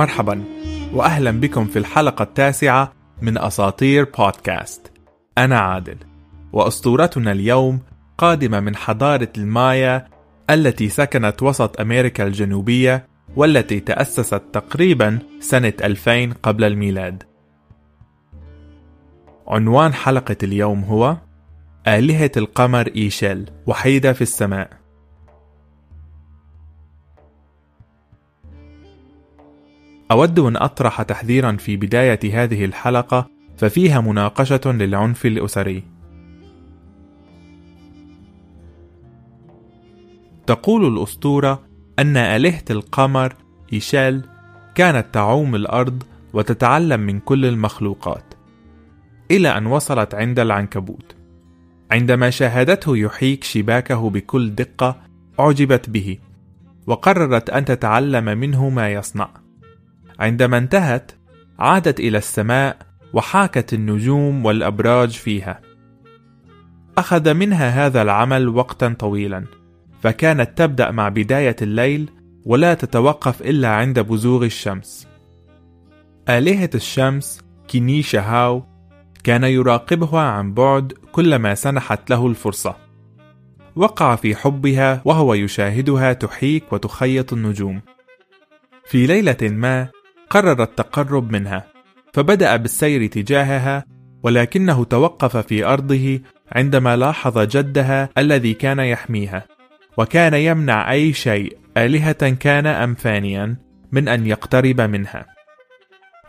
مرحبا واهلا بكم في الحلقة التاسعة من أساطير بودكاست. أنا عادل وأسطورتنا اليوم قادمة من حضارة المايا التي سكنت وسط أمريكا الجنوبية والتي تأسست تقريبا سنة 2000 قبل الميلاد. عنوان حلقة اليوم هو آلهة القمر إيشيل وحيدة في السماء. أود أن أطرح تحذيرا في بداية هذه الحلقة ففيها مناقشة للعنف الأسري. تقول الأسطورة أن آلهة القمر إيشال كانت تعوم الأرض وتتعلم من كل المخلوقات، إلى أن وصلت عند العنكبوت. عندما شاهدته يحيك شباكه بكل دقة، أعجبت به، وقررت أن تتعلم منه ما يصنع. عندما انتهت عادت إلى السماء وحاكت النجوم والأبراج فيها. أخذ منها هذا العمل وقتا طويلا فكانت تبدأ مع بداية الليل ولا تتوقف إلا عند بزوغ الشمس. آلهة الشمس كينيشا هاو كان يراقبها عن بعد كلما سنحت له الفرصة. وقع في حبها وهو يشاهدها تحيك وتخيط النجوم. في ليلة ما قرر التقرب منها فبدأ بالسير تجاهها ولكنه توقف في أرضه عندما لاحظ جدها الذي كان يحميها وكان يمنع أي شيء آلهة كان أم فانيا من أن يقترب منها.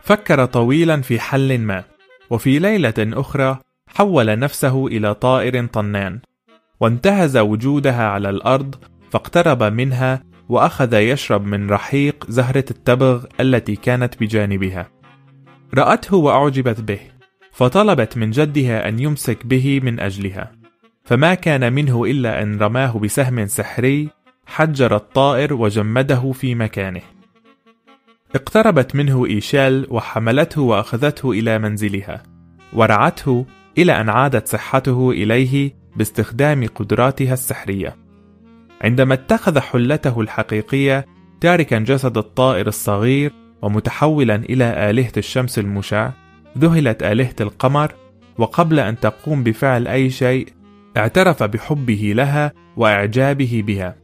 فكر طويلا في حل ما وفي ليلة أخرى حول نفسه إلى طائر طنان وانتهز وجودها على الأرض فاقترب منها وأخذ يشرب من رحيق زهرة التبغ التي كانت بجانبها. رأته وأعجبت به، فطلبت من جدها أن يمسك به من أجلها، فما كان منه إلا أن رماه بسهم سحري حجر الطائر وجمده في مكانه. اقتربت منه إيشال وحملته وأخذته إلى منزلها، ورعته إلى أن عادت صحته إليه باستخدام قدراتها السحرية. عندما اتخذ حلته الحقيقية تاركا جسد الطائر الصغير ومتحولا إلى آلهة الشمس المشع ذهلت آلهة القمر وقبل أن تقوم بفعل أي شيء اعترف بحبه لها وإعجابه بها.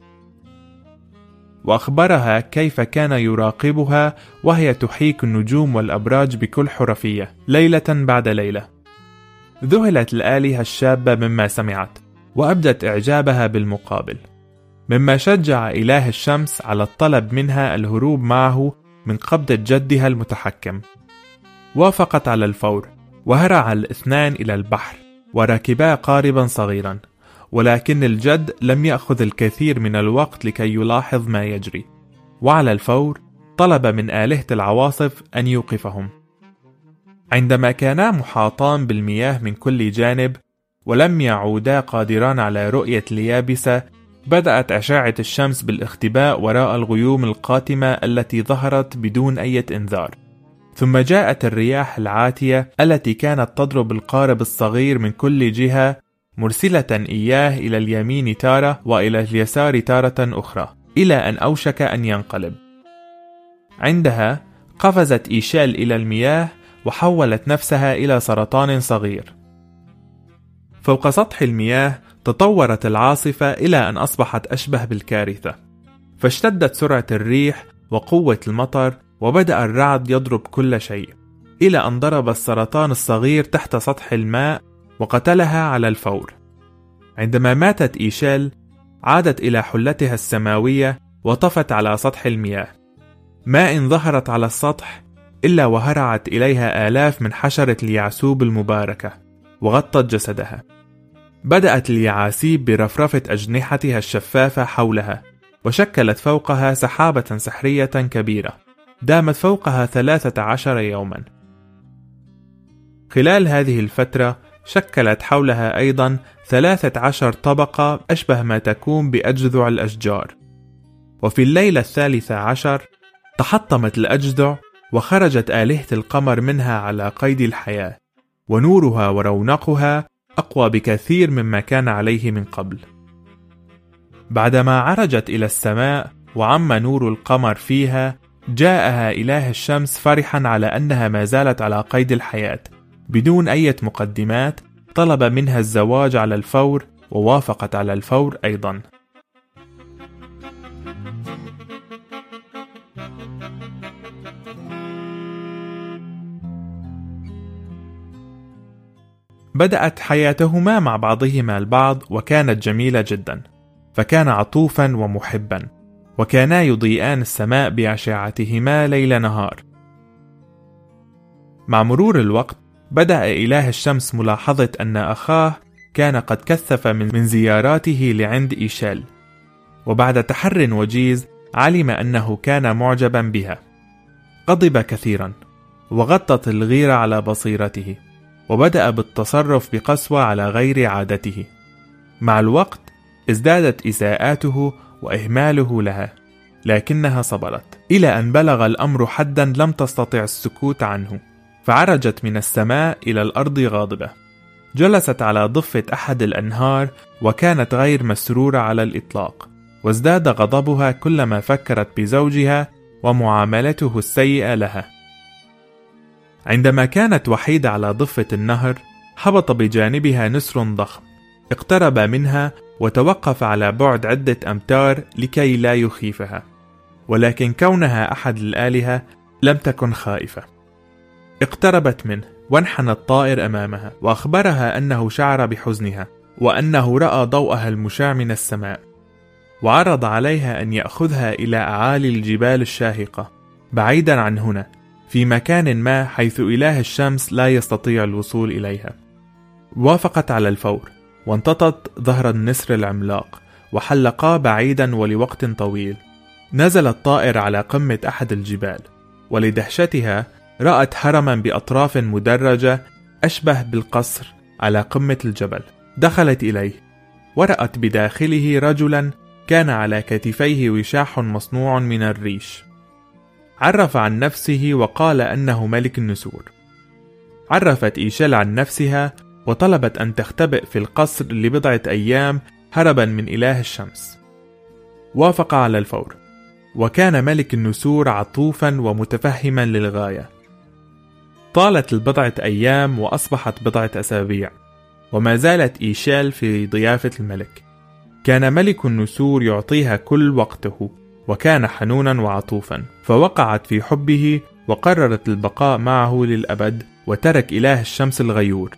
وأخبرها كيف كان يراقبها وهي تحيك النجوم والأبراج بكل حرفية ليلة بعد ليلة. ذهلت الآلهة الشابة مما سمعت وأبدت إعجابها بالمقابل. مما شجع إله الشمس على الطلب منها الهروب معه من قبضة جدها المتحكم. وافقت على الفور، وهرع الاثنان إلى البحر، وركبا قاربا صغيرا، ولكن الجد لم يأخذ الكثير من الوقت لكي يلاحظ ما يجري، وعلى الفور طلب من آلهة العواصف أن يوقفهم. عندما كانا محاطان بالمياه من كل جانب، ولم يعودا قادران على رؤية اليابسة بدأت أشعة الشمس بالاختباء وراء الغيوم القاتمة التي ظهرت بدون أي إنذار. ثم جاءت الرياح العاتية التي كانت تضرب القارب الصغير من كل جهة مرسلة إياه إلى اليمين تارة وإلى اليسار تارة أخرى، إلى أن أوشك أن ينقلب. عندها قفزت إيشال إلى المياه وحولت نفسها إلى سرطان صغير. فوق سطح المياه تطورت العاصفة إلى أن أصبحت أشبه بالكارثة. فاشتدت سرعة الريح وقوة المطر وبدأ الرعد يضرب كل شيء إلى أن ضرب السرطان الصغير تحت سطح الماء وقتلها على الفور. عندما ماتت إيشيل عادت إلى حلتها السماوية وطفت على سطح المياه. ما إن ظهرت على السطح إلا وهرعت إليها آلاف من حشرة اليعسوب المباركة وغطت جسدها. بدأت اليعاسيب برفرفة أجنحتها الشفافة حولها وشكلت فوقها سحابة سحرية كبيرة دامت فوقها ثلاثة عشر يوما. خلال هذه الفترة شكلت حولها أيضا ثلاثة عشر طبقة أشبه ما تكون بأجذع الأشجار. وفي الليلة الثالثة عشر تحطمت الأجذع وخرجت آلهة القمر منها على قيد الحياة ونورها ورونقها أقوى بكثير مما كان عليه من قبل. بعدما عرجت إلى السماء وعم نور القمر فيها، جاءها إله الشمس فرحا على أنها ما زالت على قيد الحياة بدون أي مقدمات طلب منها الزواج على الفور ووافقت على الفور أيضا بدأت حياتهما مع بعضهما البعض وكانت جميلة جدا فكان عطوفا ومحبا وكانا يضيئان السماء بأشعتهما ليل نهار. مع مرور الوقت بدأ إله الشمس ملاحظة أن أخاه كان قد كثف من زياراته لعند إيشيل وبعد تحر وجيز علم أنه كان معجبا بها. غضب كثيرا وغطت الغيرة على بصيرته. وبدأ بالتصرف بقسوة على غير عادته. مع الوقت ازدادت إساءاته وإهماله لها لكنها صبرت. إلى أن بلغ الأمر حدا لم تستطع السكوت عنه فعرجت من السماء إلى الأرض غاضبة. جلست على ضفة أحد الأنهار وكانت غير مسرورة على الإطلاق وازداد غضبها كلما فكرت بزوجها ومعاملته السيئة لها. عندما كانت وحيدة على ضفة النهر هبط بجانبها نسر ضخم اقترب منها وتوقف على بعد عدة أمتار لكي لا يخيفها ولكن كونها أحد الآلهة لم تكن خائفة. اقتربت منه وانحنى الطائر أمامها وأخبرها أنه شعر بحزنها وأنه رأى ضوءها المشع من السماء وعرض عليها أن يأخذها إلى أعالي الجبال الشاهقة بعيدا عن هنا في مكان ما حيث إله الشمس لا يستطيع الوصول إليها. وافقت على الفور وانتطت ظهر النسر العملاق وحلقا بعيدا ولوقت طويل. نزل الطائر على قمة أحد الجبال ولدهشتها رأت هرما بأطراف مدرجة أشبه بالقصر على قمة الجبل. دخلت إليه ورأت بداخله رجلا كان على كتفيه وشاح مصنوع من الريش. عرف عن نفسه وقال أنه ملك النسور. عرفت إيشيل عن نفسها وطلبت أن تختبئ في القصر لبضعة أيام هربا من إله الشمس. وافق على الفور وكان ملك النسور عطوفا ومتفهما للغاية. طالت البضعة أيام وأصبحت بضعة أسابيع وما زالت إيشيل في ضيافة الملك. كان ملك النسور يعطيها كل وقته. وكان حنونا وعطوفا فوقعت في حبه وقررت البقاء معه للأبد وترك إله الشمس الغيور.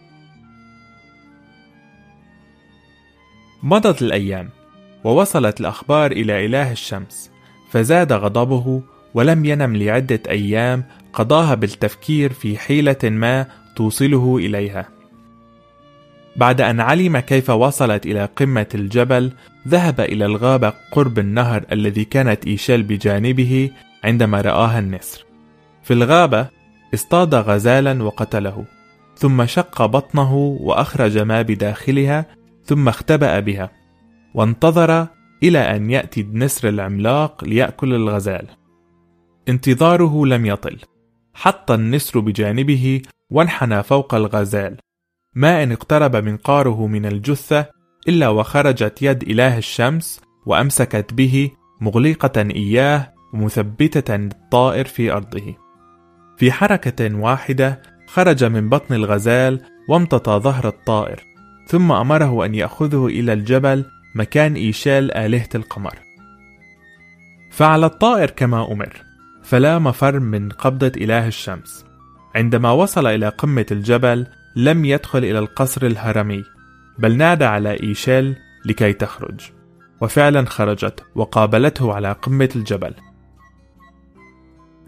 مضت الأيام ووصلت الأخبار إلى إله الشمس فزاد غضبه ولم ينم لعدة أيام قضاها بالتفكير في حيلة ما توصله إليها. بعد أن علم كيف وصلت إلى قمة الجبل ذهب إلى الغابة قرب النهر الذي كانت إيشيل بجانبه عندما رآها النسر. في الغابة اصطاد غزالا وقتله ثم شق بطنه وأخرج ما بداخلها ثم اختبأ بها وانتظر إلى أن يأتي النسر العملاق ليأكل الغزال. انتظاره لم يطل حط النسر بجانبه وانحنى فوق الغزال. ما إن اقترب منقاره من الجثة إلا وخرجت يد إله الشمس وأمسكت به مغلقة إياه ومثبتة الطائر في أرضه. في حركة واحدة خرج من بطن الغزال وامتطى ظهر الطائر، ثم أمره أن يأخذه إلى الجبل مكان إيشال آلهة القمر. فعل الطائر كما أمر، فلا مفر من قبضة إله الشمس. عندما وصل إلى قمة الجبل، لم يدخل إلى القصر الهرمي بل نادى على إيشيل لكي تخرج. وفعلا خرجت وقابلته على قمة الجبل.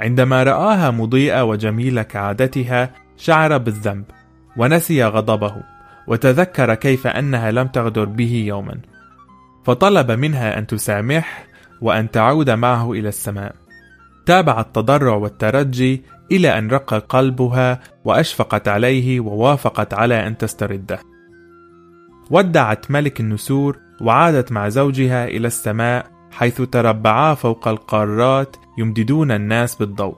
عندما رآها مضيئة وجميلة كعادتها شعر بالذنب ونسي غضبه وتذكر كيف أنها لم تغدر به يوما. فطلب منها أن تسامح وأن تعود معه إلى السماء. تابع التضرع والترجي إلى أن رق قلبها وأشفقت عليه ووافقت على أن تسترده. ودعت ملك النسور وعادت مع زوجها إلى السماء حيث تربعا فوق القارات يمددون الناس بالضوء.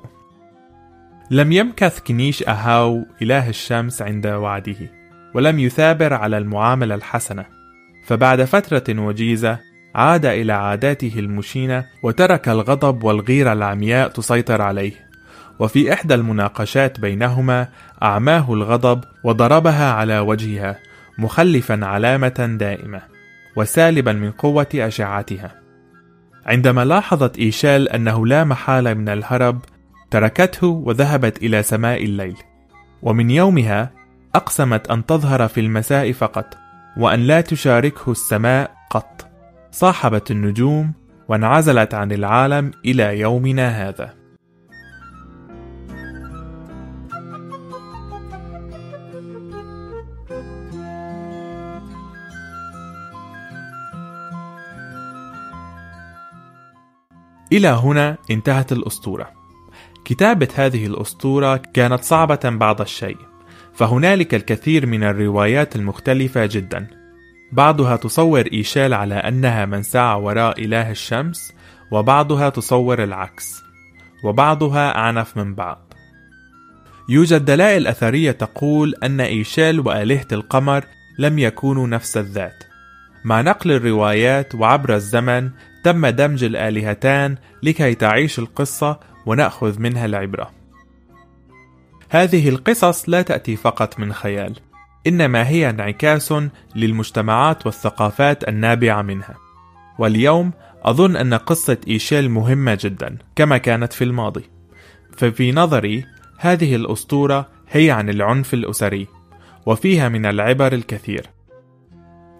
لم يمكث كنيش أهاو إله الشمس عند وعده، ولم يثابر على المعاملة الحسنة، فبعد فترة وجيزة عاد إلى عاداته المشينة وترك الغضب والغيرة العمياء تسيطر عليه. وفي إحدى المناقشات بينهما أعماه الغضب وضربها على وجهها مخلفا علامة دائمة وسالبا من قوة أشعتها. عندما لاحظت إيشيل أنه لا محالة من الهرب تركته وذهبت إلى سماء الليل. ومن يومها أقسمت أن تظهر في المساء فقط وأن لا تشاركه السماء قط. صاحبت النجوم وانعزلت عن العالم إلى يومنا هذا إلى هنا انتهت الأسطورة. كتابة هذه الأسطورة كانت صعبة بعض الشيء، فهنالك الكثير من الروايات المختلفة جدا. بعضها تصور إيشيل على أنها من سعى وراء إله الشمس، وبعضها تصور العكس، وبعضها أعنف من بعض. يوجد دلائل أثرية تقول أن إيشيل وآلهة القمر لم يكونوا نفس الذات. مع نقل الروايات وعبر الزمن تم دمج الآلهتان لكي تعيش القصة ونأخذ منها العبرة. هذه القصص لا تأتي فقط من خيال، إنما هي انعكاس للمجتمعات والثقافات النابعة منها. واليوم أظن أن قصة إيشيل مهمة جدا كما كانت في الماضي. ففي نظري هذه الأسطورة هي عن العنف الأسري، وفيها من العبر الكثير.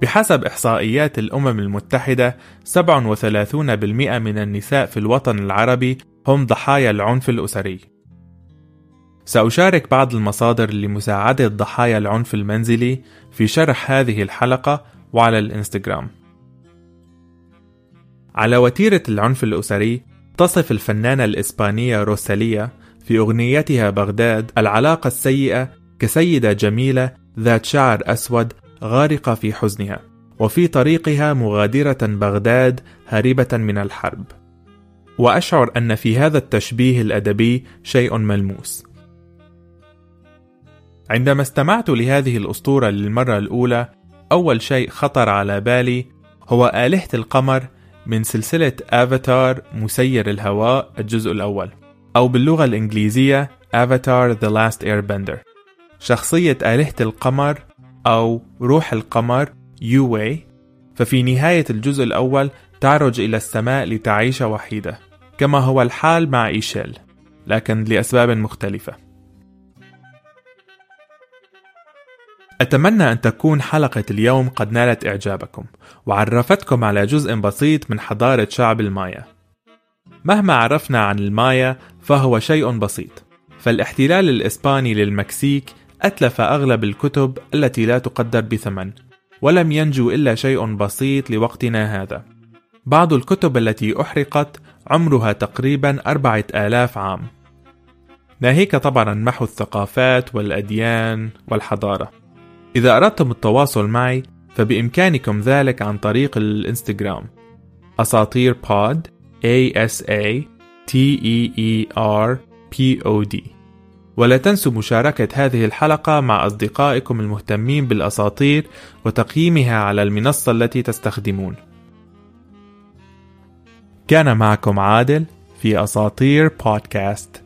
بحسب إحصائيات الأمم المتحدة 37% من النساء في الوطن العربي هم ضحايا العنف الأسري. سأشارك بعض المصادر لمساعدة ضحايا العنف المنزلي في شرح هذه الحلقة وعلى الإنستغرام. على وتيرة العنف الأسري تصف الفنانة الإسبانية روساليا في أغنيتها بغداد العلاقة السيئة كسيدة جميلة ذات شعر أسود غارقة في حزنها وفي طريقها مغادرة بغداد هاربة من الحرب وأشعر أن في هذا التشبيه الأدبي شيء ملموس عندما استمعت لهذه الأسطورة للمرة الأولى أول شيء خطر على بالي هو آلهة القمر من سلسلة آفاتار مسير الهواء الجزء الأول أو باللغة الإنجليزية آفاتار The Last Airbender. شخصية آلهة القمر أو روح القمر يوي ففي نهاية الجزء الأول تعرج إلى السماء لتعيش وحيدة كما هو الحال مع إيشيل لكن لأسباب مختلفة. أتمنى أن تكون حلقة اليوم قد نالت إعجابكم وعرفتكم على جزء بسيط من حضارة شعب المايا. مهما عرفنا عن المايا فهو شيء بسيط. فالاحتلال الإسباني للمكسيك أتلف أغلب الكتب التي لا تقدر بثمن ولم ينجو إلا شيء بسيط لوقتنا هذا. بعض الكتب التي أحرقت عمرها تقريبا أربعة آلاف عام. ناهيك طبعا محو الثقافات والأديان والحضارة. إذا أردتم التواصل معي فبإمكانكم ذلك عن طريق الإنستغرام أساطير بود A S A T E E R P O D ولا تنسوا مشاركة هذه الحلقة مع أصدقائكم المهتمين بالأساطير وتقييمها على المنصة التي تستخدمون. كان معكم عادل في أساطير بودكاست.